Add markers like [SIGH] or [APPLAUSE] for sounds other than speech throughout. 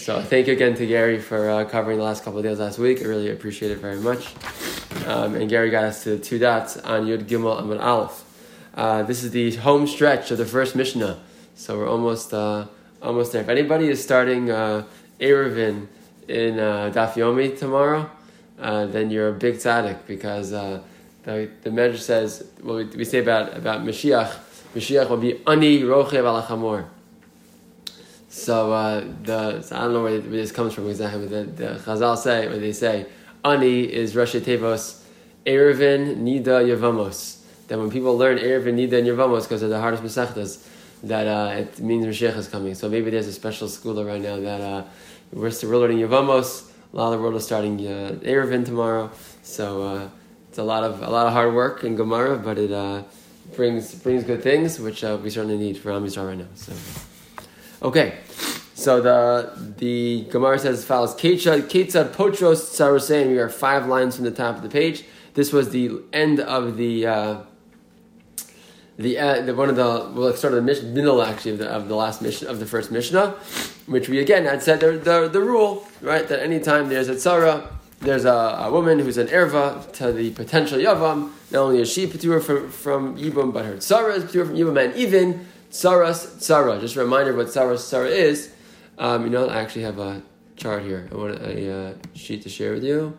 So thank you again to Gary for uh, covering the last couple of days last week. I really appreciate it very much. Um, and Gary got us to two dots on Yud Gimel Amud Aleph. Uh, this is the home stretch of the first Mishnah, so we're almost uh, almost there. If anybody is starting uh, Eruvin in uh, Daf Yomi tomorrow, uh, then you're a big tzaddik because uh, the the Medrash says what we, we say about about Mashiach. Mashiach will be ani rochev alachamor. So uh, the so I don't know where this comes from exactly, but the, the Chazal say where they say ani is Rashi Tevos Eruvin Nida Yavamos. That when people learn Eruvin Nida and Yavamos because of the hardest Masechtas, that uh, it means Mashiach is coming. So maybe there's a special school right now that uh, we're still learning Yavamos. A lot of the world is starting uh, Eruvin tomorrow. So uh, it's a lot of a lot of hard work in Gemara, but it uh, brings brings good things, which uh, we certainly need for Am Yisrael right now. So. Okay, so the the Gemara says as follows: Ketzad Potros Sarusein. We are five lines from the top of the page. This was the end of the. Uh, the, uh, the one of the well start of the Mishnah, middle actually of the, of the last mission of the first Mishnah, which we again had said the, the, the rule right that anytime there's a tzara, there's a, a woman who's an erva to the potential yavam. Not only is she patur from, from yibum, but her tzara is patur from yibum, and even Tsaras Tsara. Just a reminder of what Tsaras Tsara is. Um, you know, I actually have a chart here. I want a uh, sheet to share with you.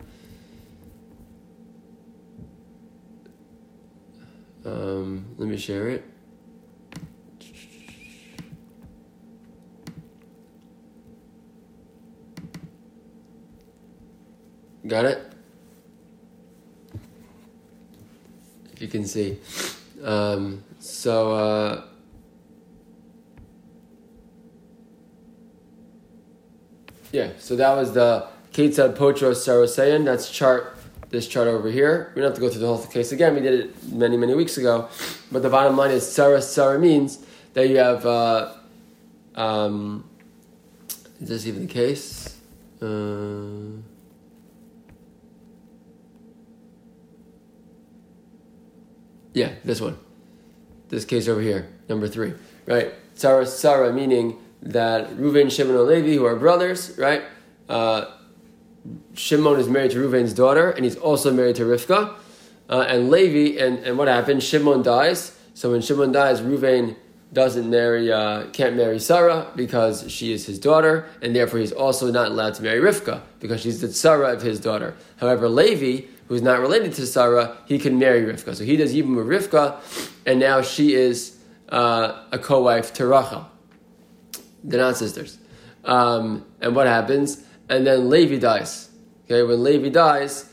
Um, let me share it. Got it? If you can see. Um, so, uh, Yeah, so that was the Ketzad Potros Sarosayan. That's chart, this chart over here. We don't have to go through the whole case again. We did it many, many weeks ago. But the bottom line is tzara tzara means that you have. Uh, um, is this even the case? Uh, yeah, this one. This case over here, number three. Right? Sarah Sarah meaning that Reuven, Shimon, and Levi, who are brothers, right? Uh, Shimon is married to Reuven's daughter, and he's also married to Rivka. Uh, and Levi, and, and what happens? Shimon dies. So when Shimon dies, Reuven doesn't marry, uh, can't marry Sarah because she is his daughter, and therefore he's also not allowed to marry Rivka because she's the tzara of his daughter. However, Levi, who's not related to Sarah, he can marry Rivka. So he does even with Rivka, and now she is uh, a co-wife to Rachel. They're not sisters. Um, and what happens? And then Levi dies. Okay, when Levi dies,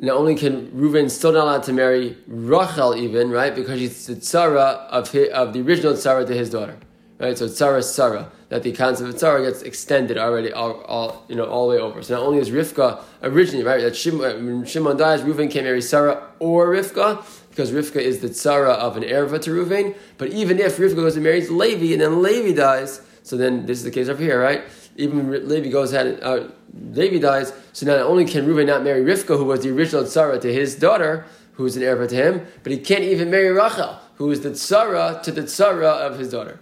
not only can Reuven still not allowed to marry Rachel even, right? Because she's the tzara of, his, of the original tzara to his daughter. Right? So tzara tzara. That the concept of tzara gets extended already all, all, you know, all the way over. So not only is Rivka originally, right, that Shimon, when Shimon dies, Reuven can't marry Sarah or Rivka, because Rivka is the tzara of an erva to Reuven. But even if Rivka goes and marries Levi, and then Levi dies, so then this is the case over here, right? Even Levi goes ahead, uh, Levi dies. So not only can Reuven not marry Rivka, who was the original tzara to his daughter, who is an heir to him, but he can't even marry Rachel, who is the tzara to the tzara of his daughter.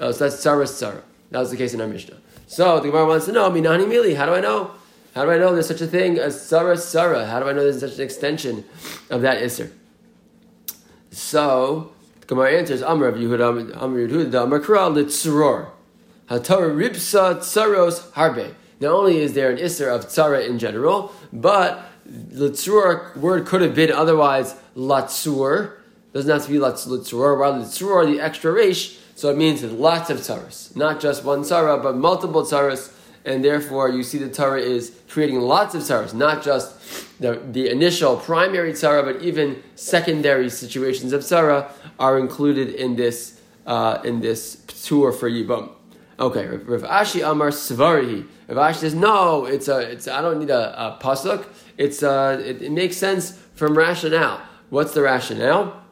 Uh, so that's tzara's tzara. That was the case in our Mishnah. So the Gemara wants to know, Minani Mili, how do I know? How do I know there's such a thing as tzara tzara? How do I know there's such an extension of that isser? So the Gemara answers, Amr of Yehuda, Amr Yehuda, Amr Kral, Litzror. Hatar ripsa tsaros harbe. Not only is there an isser of tsara in general, but the tzur word could have been otherwise latzur. Doesn't have to be latzur. Rather, tzur, the extra resh, so it means lots of tzaras. Not just one tsara, but multiple tzaras. And therefore, you see the Torah is creating lots of tzaras, not just the, the initial primary tsara, but even secondary situations of tsara are included in this uh, in this tour for Yibam. Okay, Rav Ashi Amar Svarihi. Rav Ashi says, no, it's a, it's, I don't need a, a pasuk. It's a, uh, it, it, makes sense from rationale. What's the rationale?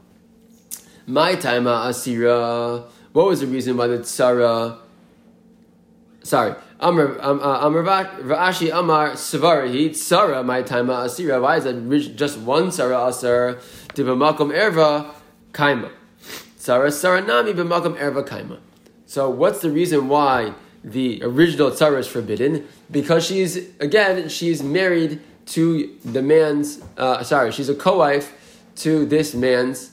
My time asira. What was the reason why the tsara? Sorry, Amar um, uh, Amar Rashi Amar Svarihi tsara. My time asira. Why is that just one tsara asar? Dibamakom erva kaima. Tsara nami b'makom erva kaima. So, what's the reason why the original tzara is forbidden? Because she's again she's married to the man's uh, sorry she's a co-wife to this man's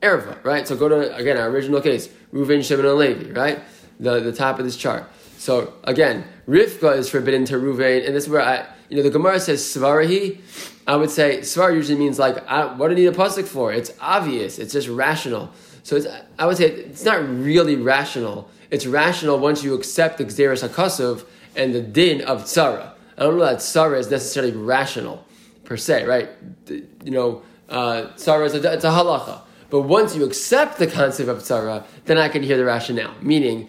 erva right? So go to again our original case Reuven Shimon and Levi right? The the top of this chart. So again Rivka is forbidden to Reuven and this is where I you know the Gemara says svarahi. I would say svar usually means like I, what do you need a pasuk for? It's obvious. It's just rational so it's, I would say it's not really rational it's rational once you accept the Xeris HaKasov and the din of Tzara. I don't know that Tzara is necessarily rational per se, right? You know, uh, is a, it's a halacha. But once you accept the concept of Tzara, then I can hear the rationale. Meaning,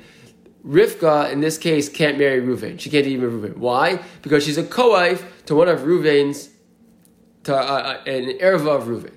Rivka, in this case, can't marry Reuven. She can't even Reuven. Why? Because she's a co-wife to one of Reuven's, to uh, uh an erva of Reuven.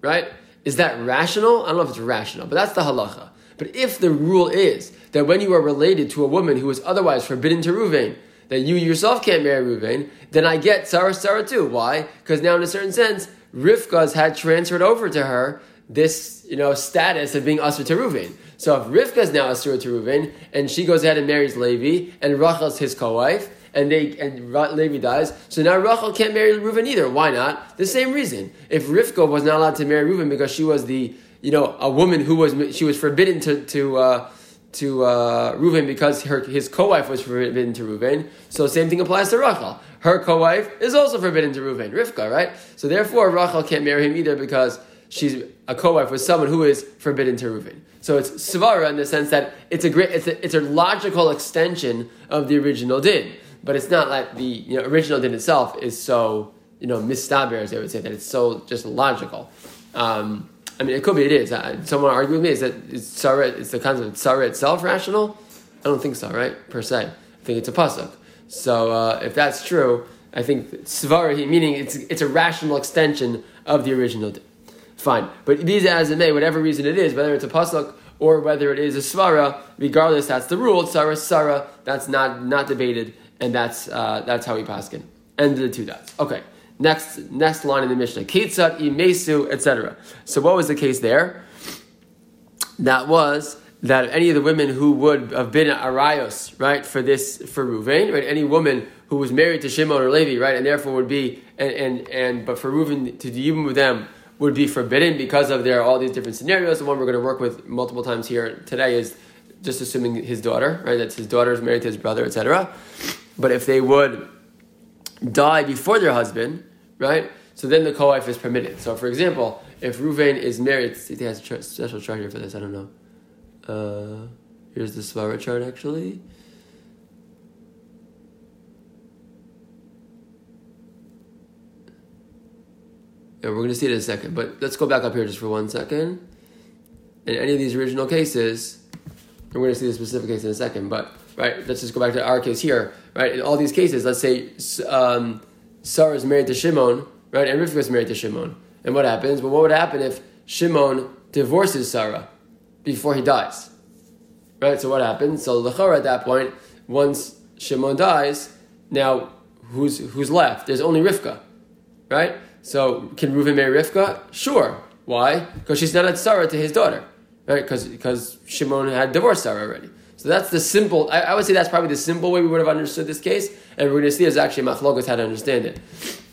Right? Is that rational? I don't know if it's rational, but that's the halacha. But if the rule is that when you are related to a woman who is otherwise forbidden to Ruvain, that you yourself can't marry Ruvain, then I get tzara tzara too. Why? Because now in a certain sense, Rivka's had transferred over to her this you know status of being Asr to Ruvain. So if Rivka is now Asr to Ruvain, and she goes ahead and marries Levi, and Rachel's his co-wife, and they and Levi dies. So now Rachel can't marry Reuven either. Why not? The same reason. If Rivka was not allowed to marry Reuven because she was the you know, a woman who was she was forbidden to to uh, to uh, Reuven because her his co-wife was forbidden to Reuven. So same thing applies to Rachel. Her co-wife is also forbidden to Reuven, Rivka, right? So therefore, Rachel can't marry him either because she's a co-wife with someone who is forbidden to Reuven. So it's svara in the sense that it's a great, it's a, it's a logical extension of the original din, but it's not like the you know, original din itself is so you know mistaber as they would say that it's so just logical. Um, I mean, it could be it is. Someone argue with me is that is tzara, it's the concept of tzara itself rational? I don't think so, right? Per se. I think it's a pasuk. So uh, if that's true, I think Svara, meaning it's, it's a rational extension of the original. Din. Fine. But these as it may, whatever reason it is, whether it's a pasuk or whether it is a svara, regardless, that's the rule. tzara, tzara, that's not, not debated, and that's, uh, that's how we paskin. End of the two dots. Okay. Next, next line in the Mishnah, Ketzat imesu, etc. So what was the case there? That was that any of the women who would have been arayos, right, for this for Ruvain, right, any woman who was married to Shimon or Levi, right, and therefore would be and and, and but for Reuven to even with them would be forbidden because of their all these different scenarios. The one we're going to work with multiple times here today is just assuming his daughter, right? That's his daughter is married to his brother, etc. But if they would die before their husband, right? So then the co-wife is permitted. So for example, if Ruvain is married, he has a special chart here for this. I don't know. Uh, here's the Svara chart actually. Yeah, we're going to see it in a second, but let's go back up here just for one second. In any of these original cases, we're going to see the specific case in a second, but right, let's just go back to our case here. Right, in all these cases, let's say um, Sarah is married to Shimon, right? And Rivka is married to Shimon. And what happens? Well, what would happen if Shimon divorces Sarah before he dies? Right? So what happens? So Lechara at that point, once Shimon dies, now who's who's left? There's only Rivka. Right? So can Reuven marry Rivka? Sure. Why? Because she's not at Sarah to his daughter. Right? Because because Shimon had divorced Sarah already. So that's the simple, I, I, would say that's probably the simple way we would have understood this case, and we're going to see is actually Machlogos how to understand it.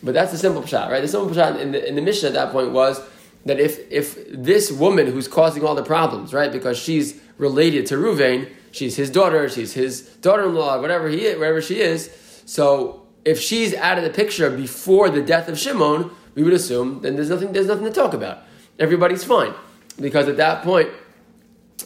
But that's the simple pshat, right? The simple pshat in the, in the Mishnah at that point was that if, if this woman who's causing all the problems, right, because she's related to Ruvain, she's his daughter, she's his daughter-in-law, whatever he wherever she is, so if she's out of the picture before the death of Shimon, we would assume then there's nothing, there's nothing to talk about. Everybody's fine. Because at that point,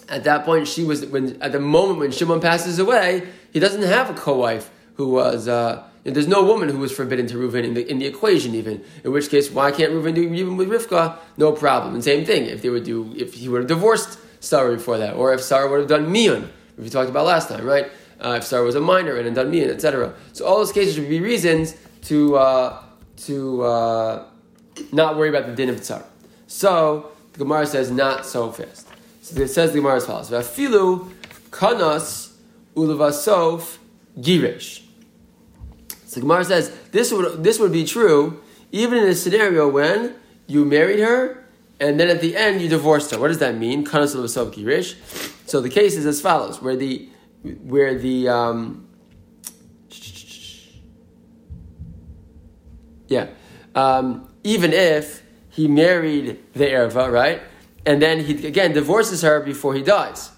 at that point, she was when at the moment when Shimon passes away, he doesn't have a co-wife who was. Uh, there's no woman who was forbidden to Reuven in the, in the equation, even. In which case, why can't Reuven do even with Rivka? No problem. And same thing, if they would do, if he would have divorced Sarah before that, or if Sarah would have done Mion, which we talked about last time, right? Uh, if Sarah was a minor and had done Mion, etc. So all those cases would be reasons to uh, to uh, not worry about the din of Tsar. So the Gemara says not so fast. So it says the Gemara as follows: "Vafilu kanas ulavasof girish." So Gemara says this would this would be true even in a scenario when you married her and then at the end you divorced her. What does that mean? Kanas ulavasof girish. So the case is as follows: where the where the um, yeah, um, even if he married the erva, right, and then he again divorces her before he dies,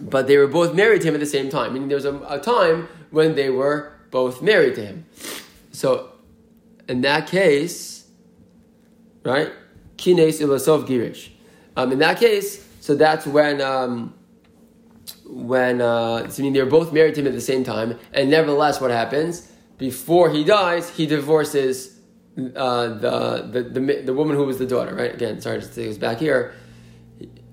but they were both married to him at the same time. Meaning there was a, a time when they were both married to him. So in that case, right, kines ilasov girish. Um, in that case, so that's when. Um, when uh, I mean they're both married to him at the same time, and nevertheless, what happens before he dies? He divorces uh, the, the, the the woman who was the daughter. Right? Again, sorry to take us back here.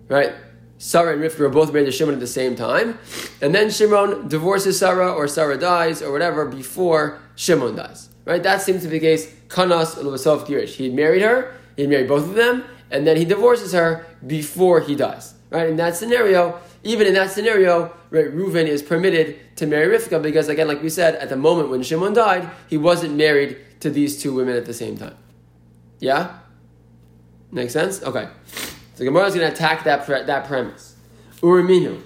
Right? Sarah and Rivka were both married to Shimon at the same time, and then Shimon divorces Sarah, or Sarah dies, or whatever before Shimon dies. Right? That seems to be the case. Kanas Lubasov Girish. He married her. He married both of them, and then he divorces her before he dies. Right? In that scenario even in that scenario, right, Reuven is permitted to marry Rivka because, again, like we said, at the moment when Shimon died, he wasn't married to these two women at the same time. Yeah? Make sense? Okay. So Gemara is going to attack that, pre- that premise. Uriminu.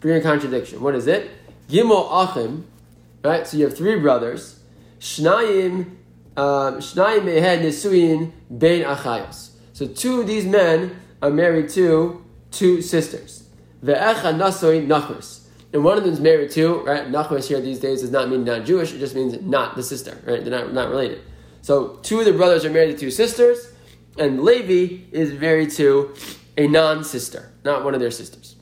Bring a contradiction. What is it? Gimel Achim. Right? So you have three brothers. Shnayim. Um, Shnayim Mehed Nisuin Bein Achayos. So two of these men are married to two sisters. Ve'echa nasoi nachris. And one of them is married to, right? Nachris here these days does not mean not Jewish, it just means not the sister, right? They're not, not related. So two of the brothers are married to two sisters, and Levi is married to a non sister, not one of their sisters.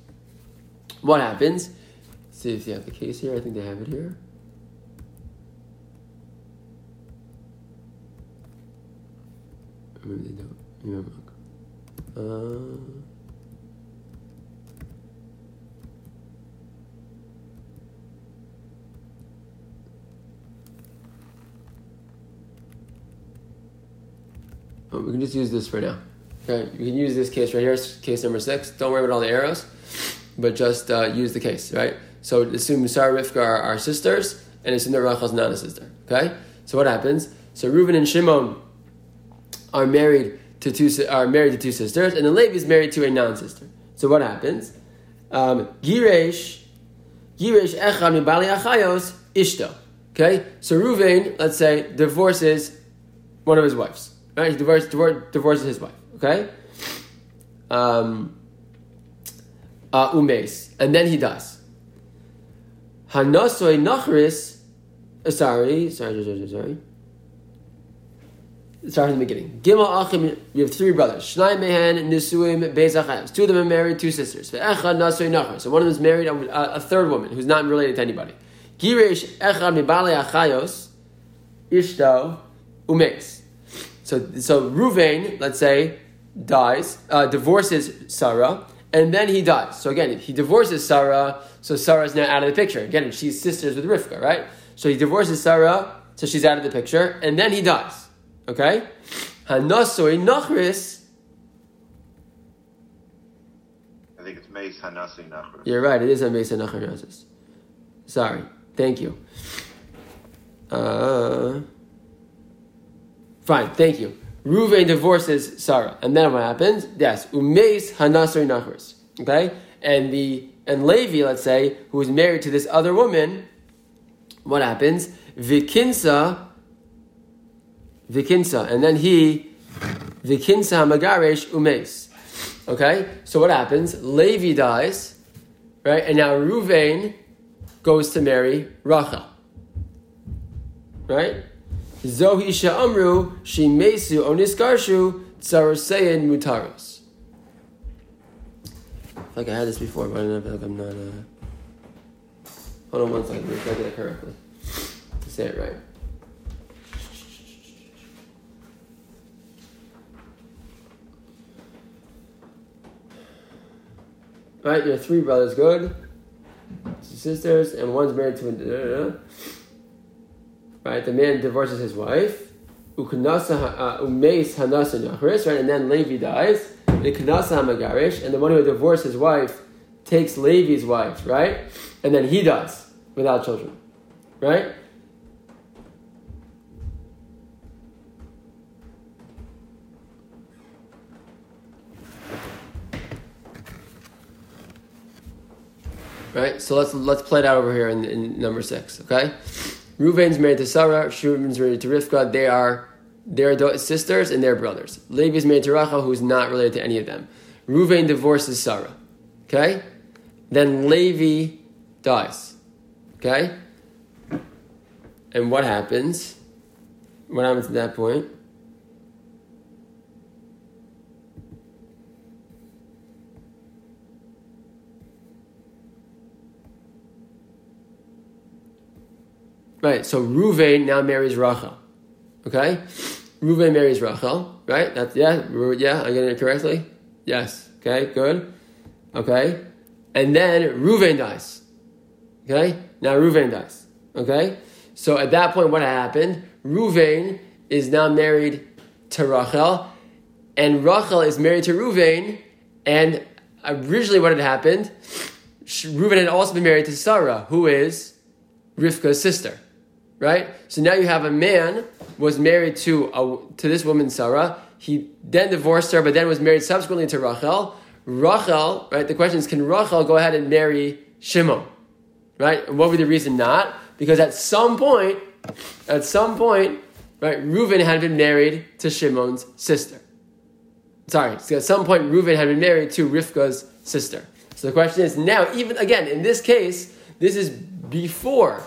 What happens? Let's see if you have the case here. I think they have it here. Maybe they don't. Remember. Uh, we can just use this for now. Okay, you can use this case right here, case number six. Don't worry about all the arrows, but just uh, use the case, right? So assume Sarah Rivka are, sisters, and assume that Rachel is not a sister. Okay, so what happens? So Reuben and Shimon are married to two are married to two sisters, and the Levi is married to a non-sister. So what happens? Um, Giresh, Giresh Echad Mibali Achayos Ishto. Okay, so Reuven, let's say, divorces one of his wives. Right? He divorced, divorced, divorces his wife. Okay? Um, uh, umes. And then he dies. Hanasoi nachris. Uh, sorry, sorry, sorry, sorry. Start from the beginning. Gimel Achim, you have three brothers. Shnai Mehen, Nisuim, Beis Two of them are married, two sisters. Echad Nasoi Nachar. So one of them is married, a, a, third woman who's not related to anybody. Girish Echad Mibale Achayos, Ishto, Umes. So, so Ruvain, let's say, dies, uh, divorces Sarah, and then he dies. So again, he divorces Sarah, so Sarah is now out of the picture. Again, she's sisters with Rivka, right? So he divorces Sarah, so she's out of the picture, and then he dies. Okay? Hanasoi Nachris. I think it's Meis Hanasoi Nachris. You're right, it is a Meis Hanachris. Sorry. Thank you. Uh, Fine, thank you. Ruvain divorces Sarah, and then what happens? Yes, umeis hanasar nachris. Okay, and the and Levi, let's say, who is married to this other woman, what happens? Vikinsa, Vikinsa, and then he Vikinsa hamagaresh umeis. Okay, so what happens? Levi dies, right, and now Ruvain goes to marry Rachel. Right? Zohi sha'amru shimesu oniskarshu tsarasein mutaros. Like I had this before, but I don't feel like I'm not. Uh... Hold on one second, sure I get it correctly. To say it right. All right, you have three brothers, good. Two sisters, and one's married to a right? The man divorces his wife. Uh, right? And then Levi dies. And the one who divorced his wife takes Levi's wife, right? And then he dies without children, right? right? So let's let's play it out over here in, in number six. Okay, Reuven's married to Sarah. Reuven's married to Rivka. They are their sisters and their brothers. Levi's married to Rachel, who's not related to any of them. Reuven divorces Sarah. Okay, then Levi dies. Okay, and what happens? What happens at that point? Right, so Ruvain now marries Rachel. Okay? Ruvain marries Rachel, right? That's, yeah, yeah, I get it correctly? Yes. Okay, good. Okay? And then Ruvain dies. Okay? Now Ruvain dies. Okay? So at that point, what happened? Ruvain is now married to Rachel, and Rachel is married to Ruvain, and originally what had happened, Ruvain had also been married to Sarah, who is Rivka's sister right? So now you have a man was married to a, to this woman Sarah. He then divorced her, but then was married subsequently to Rachel. Rachel, right? The question is, can Rachel go ahead and marry Shimon? Right? And what would be the reason not? Because at some point, at some point, right, Reuven had been married to Shimon's sister. Sorry, so at some point, Reuven had been married to Rivka's sister. So the question is now, even again, in this case, this is before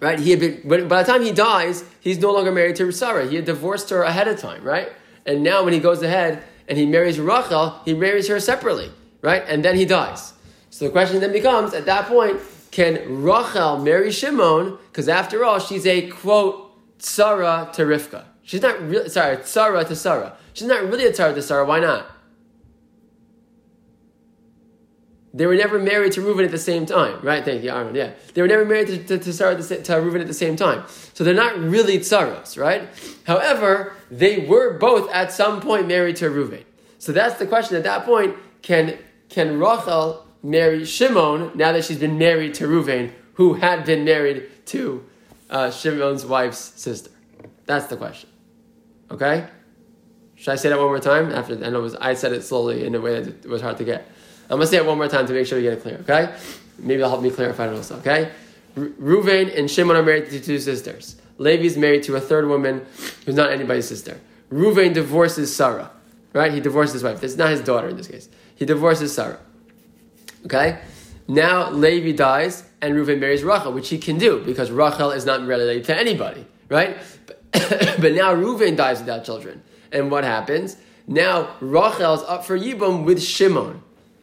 right? He had been, by the time he dies, he's no longer married to Sarah. He had divorced her ahead of time, right? And now when he goes ahead and he marries Rachel, he marries her separately, right? And then he dies. So the question then becomes, at that point, can Rachel marry Shimon? Because after all, she's a quote Sarah to Rivka. She's not really sorry, Sarah to Sarah. She's not really a Sarah to Sarah. Why not? They were never married to Reuven at the same time, right? Thank you, Aaron. Yeah, they were never married to, to, to Sarah to, to Reuven at the same time, so they're not really tsaros, right? However, they were both at some point married to Reuven. So that's the question. At that point, can can Rachel marry Shimon now that she's been married to Reuven, who had been married to uh, Shimon's wife's sister? That's the question. Okay. Should I say that one more time? After I know was, I said it slowly in a way that it was hard to get. I'm gonna say it one more time to make sure we get it clear. Okay? Maybe it'll help me clarify it also. Okay? Ruvain and Shimon are married to two sisters. Levi is married to a third woman who's not anybody's sister. Ruvain divorces Sarah. Right? He divorces his wife. It's not his daughter in this case. He divorces Sarah. Okay? Now Levi dies and Reuven marries Rachel, which he can do because Rachel is not related to anybody, right? [COUGHS] But, now Reuven dies without children. And what happens? Now Rachel is up for Yibum with Shimon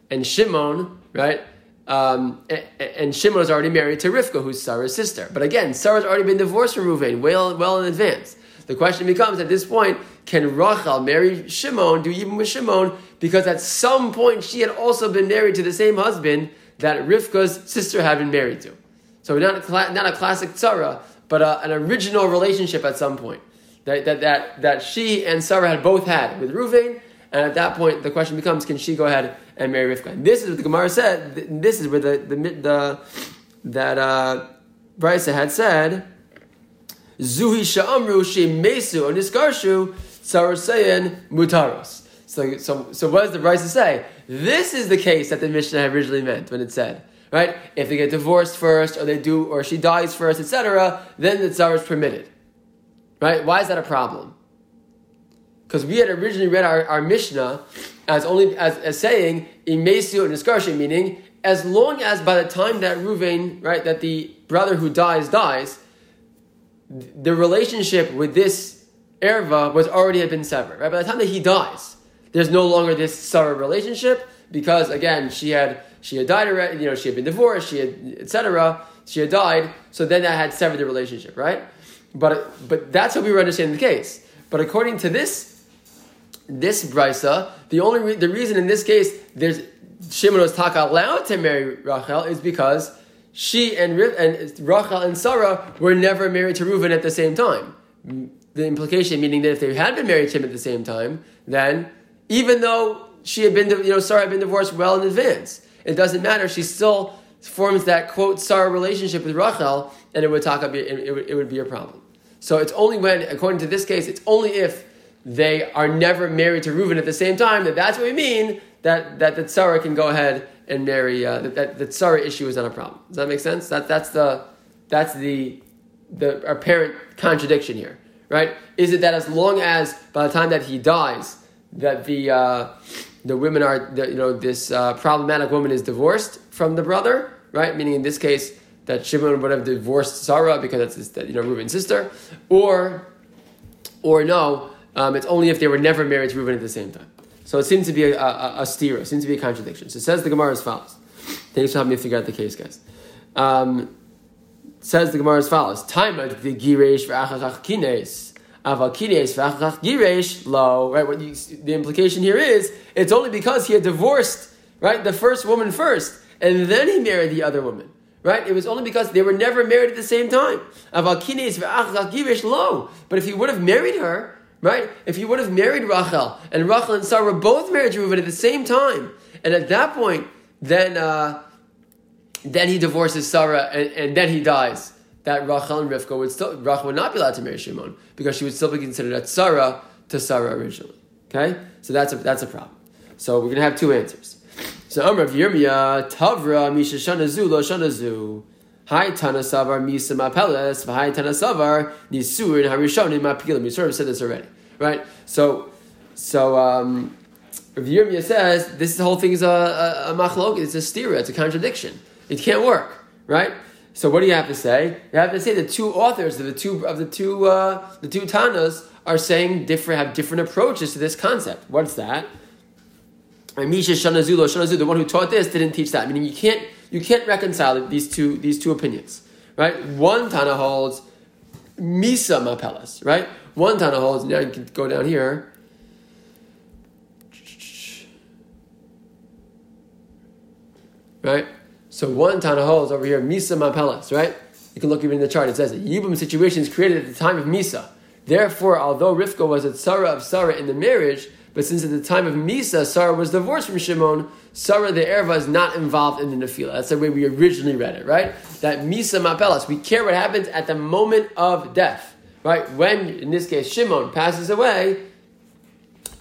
and Shimon, right? Um, and, and, Shimon is already married to Rivka, who's Sarah's sister. But again, Sarah's already been divorced from Ruvain well, well in advance. The question becomes at this point, can Rachel marry Shimon, do even with Shimon? Because at some point she had also been married to the same husband that Rivka's sister had been married to. So not a, not a classic tzara, but a, an original relationship at some point that, that, that, that she and Sarah had both had with Ruvain. And at that point, the question becomes, can she go ahead and marry Rivka. And this is what the Gemara said. This is where the the, the that uh, Brisa had said. Zuhi sha'amru she mesu oniskarshu sarasayan mutaros. So, so, so what does the Brisa say? This is the case that the Mishnah originally meant when it said, right? If they get divorced first, or they do, or she dies first, etc., then the tzar is permitted. Right? Why is that a problem? Because we had originally read our, our Mishnah as only as, as saying imesio and discussion, meaning as long as by the time that Ruvain, right, that the brother who dies dies, the relationship with this erva was already had been severed. Right, by the time that he dies, there's no longer this Sarah relationship because again she had she had died already, you know, she had been divorced, she had etc. She had died, so then that had severed the relationship, right? But but that's how we were understanding the case. But according to this this brisa, the only re- the reason in this case there's Shimon was talk allowed to marry Rachel is because she and, and Rachel and Sarah were never married to Reuven at the same time. The implication meaning that if they had been married to him at the same time, then even though she had been, you know, Sarah had been divorced well in advance, it doesn't matter. She still forms that quote Sarah relationship with Rachel, and it would talk about it, it, it would be a problem. So it's only when, according to this case, it's only if they are never married to Reuven at the same time, that that's what we mean, that, that the tzara can go ahead and marry uh, that, that the tzara issue is not a problem. Does that make sense? That that's the that's the the apparent contradiction here, right? Is it that as long as by the time that he dies, that the uh, the women are the, you know this uh, problematic woman is divorced from the brother, right? Meaning in this case that Shimon would have divorced Sarah because that's his, you know Reuben's sister, or or no, um, it's only if they were never married to Reuben at the same time. So it seems to be a, a, a it seems to be a contradiction. So it says the Gemara as follows. Thanks for helping me figure out the case, guys. Um, says the Gemara as follows: Time the giresh v'achachach kines. Aval kines v'achachach giresh lo. Right. What you, the implication here is it's only because he had divorced right the first woman first, and then he married the other woman. Right? It was only because they were never married at the same time. Aval kines v'achachach giresh lo. But if he would have married her, right? If he would have married Rachel and Rachel and Sarah both married to Reuben at the same time, and at that point, then. Uh, then he divorces Sarah, and, and then he dies. That Rachel and Rivka would still Rachel would not be allowed to marry Shimon because she would still be considered a Sarah to Sarah originally. Okay, so that's a that's a problem. So we're gonna have two answers. So Amr of Yirmiyah Tavra Misha Shanazu Lo. Hi Tanasavar Misa Mapeles. Hi Tana Savar Nisur and Harishonim Mapilim. We sort of said this already, right? So so. um Rav Yirmiyah says this whole thing is a, a, a machlok, it's a stira, it's a contradiction. It can't work, right? So what do you have to say? You have to say the two authors of the two of the two uh, the two Tanas are saying different have different approaches to this concept. What's that? Misha Shanazulo Shanazu, the one who taught this, didn't teach that. Meaning you can't you can't reconcile these two these two opinions, right? One Tana holds Misa Mapelas, right? One Tana holds. Now you can go down here. Right? So one Tana holds over here, Misa Mapelas, right? You can look even in the chart, it says it. Yibum situation is created at the time of Misa. Therefore, although Rivka was a Sarah of Sarah in the marriage, but since at the time of Misa, Sarah was divorced from Shimon, Sarah the Erva is not involved in the Nefila. That's the way we originally read it, right? That Misa Mapelas, we care what happens at the moment of death, right? When, in this case, Shimon passes away,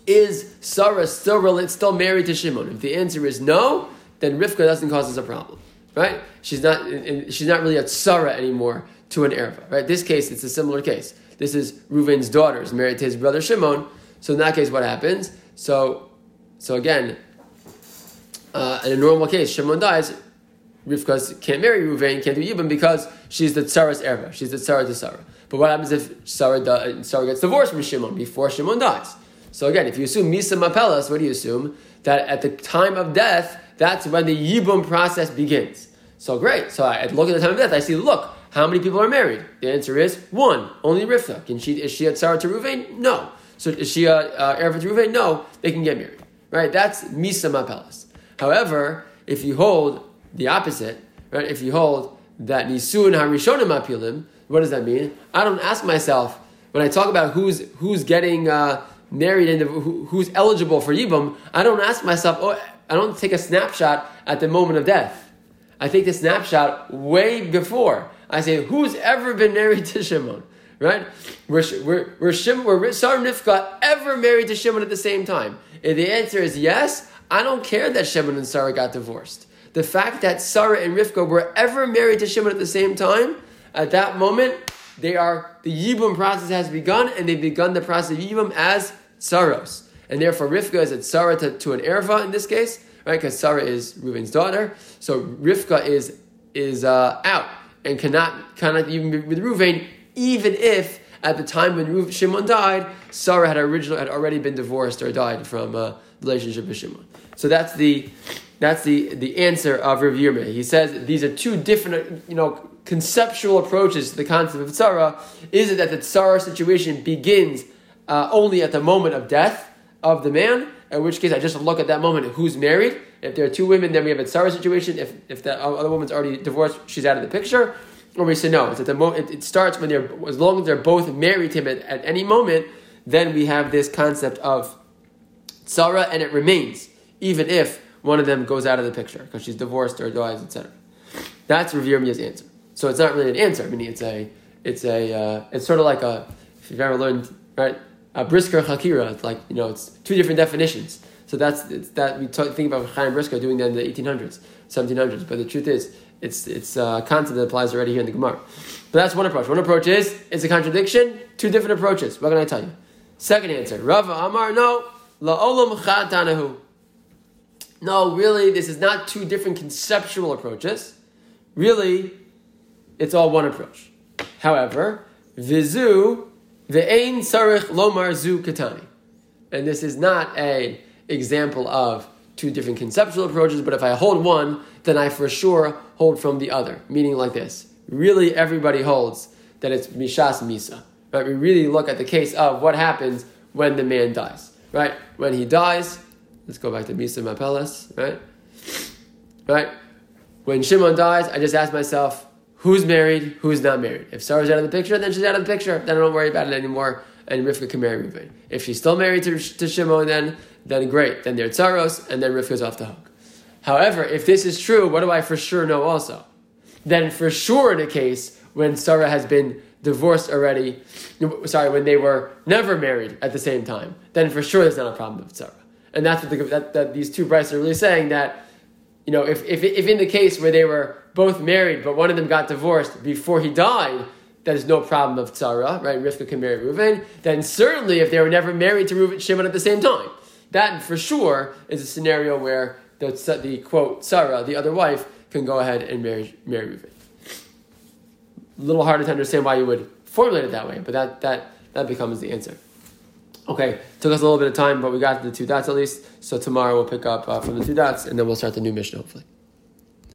is Sarah still, still married to Shimon? If the answer is no, then Rivka doesn't cause us a problem, right? She's not, she's not really a Sarah anymore to an erva, right? This case, it's a similar case. This is Reuven's daughter is married to his brother Shimon. So in that case, what happens? So, so again, uh, in a normal case, Shimon dies. Rivka can't marry Reuven, can't do Yibam because she's the tzara's erva. She's the tzara to Sarah. But what happens if Sarah, Sarah gets divorced from Shimon before Shimon dies? So again, if you assume Misa Mapelas, what do you assume? That at the time of death, that's when the Yibum process begins. So great. So I look at the time of death, I see, look, how many people are married? The answer is one, only Rivka. Can she, is she a Sarah to Ruvain? No. So is she a uh, Erev Ruvain? No. They can get married. Right? That's Misa Mapelas. However, if you hold the opposite, right? If you hold that Nisun Harishonim Apilim, what does that mean? I don't ask myself when I talk about who's who's getting uh, married and who, who's eligible for Yibum. I don't ask myself, oh, I don't take a snapshot at the moment of death. I take the snapshot way before. I say, who's ever been married to Shimon? Right? Were, were, were, Shimon, were Sarah Nifka ever married to Shimon at the same time? If the answer is yes, I don't care that Shimon and Sarah got divorced. The fact that Sarah and Rivka were ever married to Shimon at the same time, at that moment, they are the Yibum process has begun, and they've begun the process of Yibum as Saros. And therefore, Rivka is at Sarah to, to an Erva in this case, right? Because Sarah is Reuven's daughter. So Rivka is is uh, out and cannot cannot even be with Reuven, even if at the time when Shimon died, Sarah had originally had already been divorced or died from a relationship with Shimon. So that's the that's the the answer of Rav Yirmeh. He says these are two different, you know, conceptual approaches to the concept of tzara. Is it that the tzara situation begins uh, only at the moment of death? of the man, in which case I just look at that moment who's married. If there are two women, then we have a tzara situation. If, if the other woman's already divorced, she's out of the picture. Or we say no, it's at the moment. It, it, starts when they're as long as they're both married to him at, at any moment. Then we have this concept of tzara, and it remains even if one of them goes out of the picture because she's divorced or dies, etc. That's Rav Yirmiyah's answer. So it's not really an answer. I mean, it's a, it's a, uh, it's sort of like a. If you've ever learned right a brisker hakira, it's like, you know, it's two different definitions. So that's that we talk, think about Chaim Brisker doing that in the 1800s, 1700s. But the truth is, it's it's uh, a concept that applies already here in the Gemara. But that's one approach. One approach is it's a contradiction. Two different approaches. What can I tell you? Second answer, Rava Amar, no, la'olam chatanahu. No, really, this is not two different conceptual approaches. Really, it's all one approach. However, vizu ve'ein sarich lomar zu katani. And this is not a example of two different conceptual approaches, but if I hold one, then I for sure hold from the other. Meaning like this. Really, everybody holds that it's mishas misa. Right? We really look at the case of what happens when the man dies. Right? When he dies, let's go back to Misa Mapeles, right? Right? When Shimon dies, I just ask myself, who's married, who's not married? If Sarah's out of the picture, then she's out of the picture. Then I don't worry about it anymore. And Rivka can marry. If she's still married to, to Shimon, then then great. Then they're tsaros, and then Rivka's off the hook. However, if this is true, what do I for sure know also? Then for sure in a case when Sarah has been divorced already, sorry, when they were never married at the same time, then for sure there's not a problem with Sarah. And that's what the, that, that these two brides are really saying that, you know, if, if, if in the case where they were both married, but one of them got divorced before he died, there's no problem of tzara, right? Rivka can marry Reuven. Then certainly, if they were never married to Reuven Shimon at the same time, that for sure is a scenario where the, the quote Sarah, the other wife, can go ahead and marry marry Reuven. A little harder to understand why you would formulate it that way, but that that that becomes the answer. Okay, took us a little bit of time, but we got the two dots at least. So tomorrow we'll pick up uh, from the two dots, and then we'll start the new Mishnah hopefully.